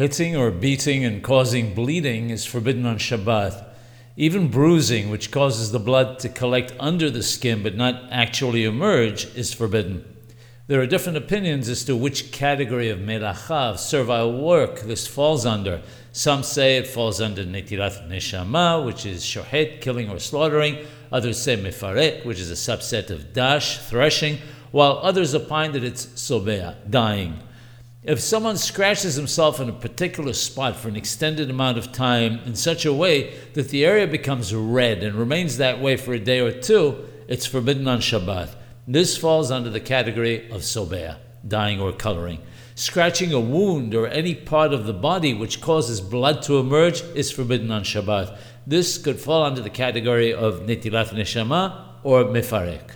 Hitting or beating and causing bleeding is forbidden on Shabbat. Even bruising, which causes the blood to collect under the skin but not actually emerge, is forbidden. There are different opinions as to which category of melacha, servile work, this falls under. Some say it falls under netilat neshama, which is shohet, killing or slaughtering. Others say mefarek, which is a subset of dash, threshing, while others opine that it's sobea, dyeing. If someone scratches himself in a particular spot for an extended amount of time in such a way that the area becomes red and remains that way for a day or two, it's forbidden on Shabbat. This falls under the category of sobea, dyeing or coloring. Scratching a wound or any part of the body which causes blood to emerge is forbidden on Shabbat. This could fall under the category of netilat neshama or mefarek.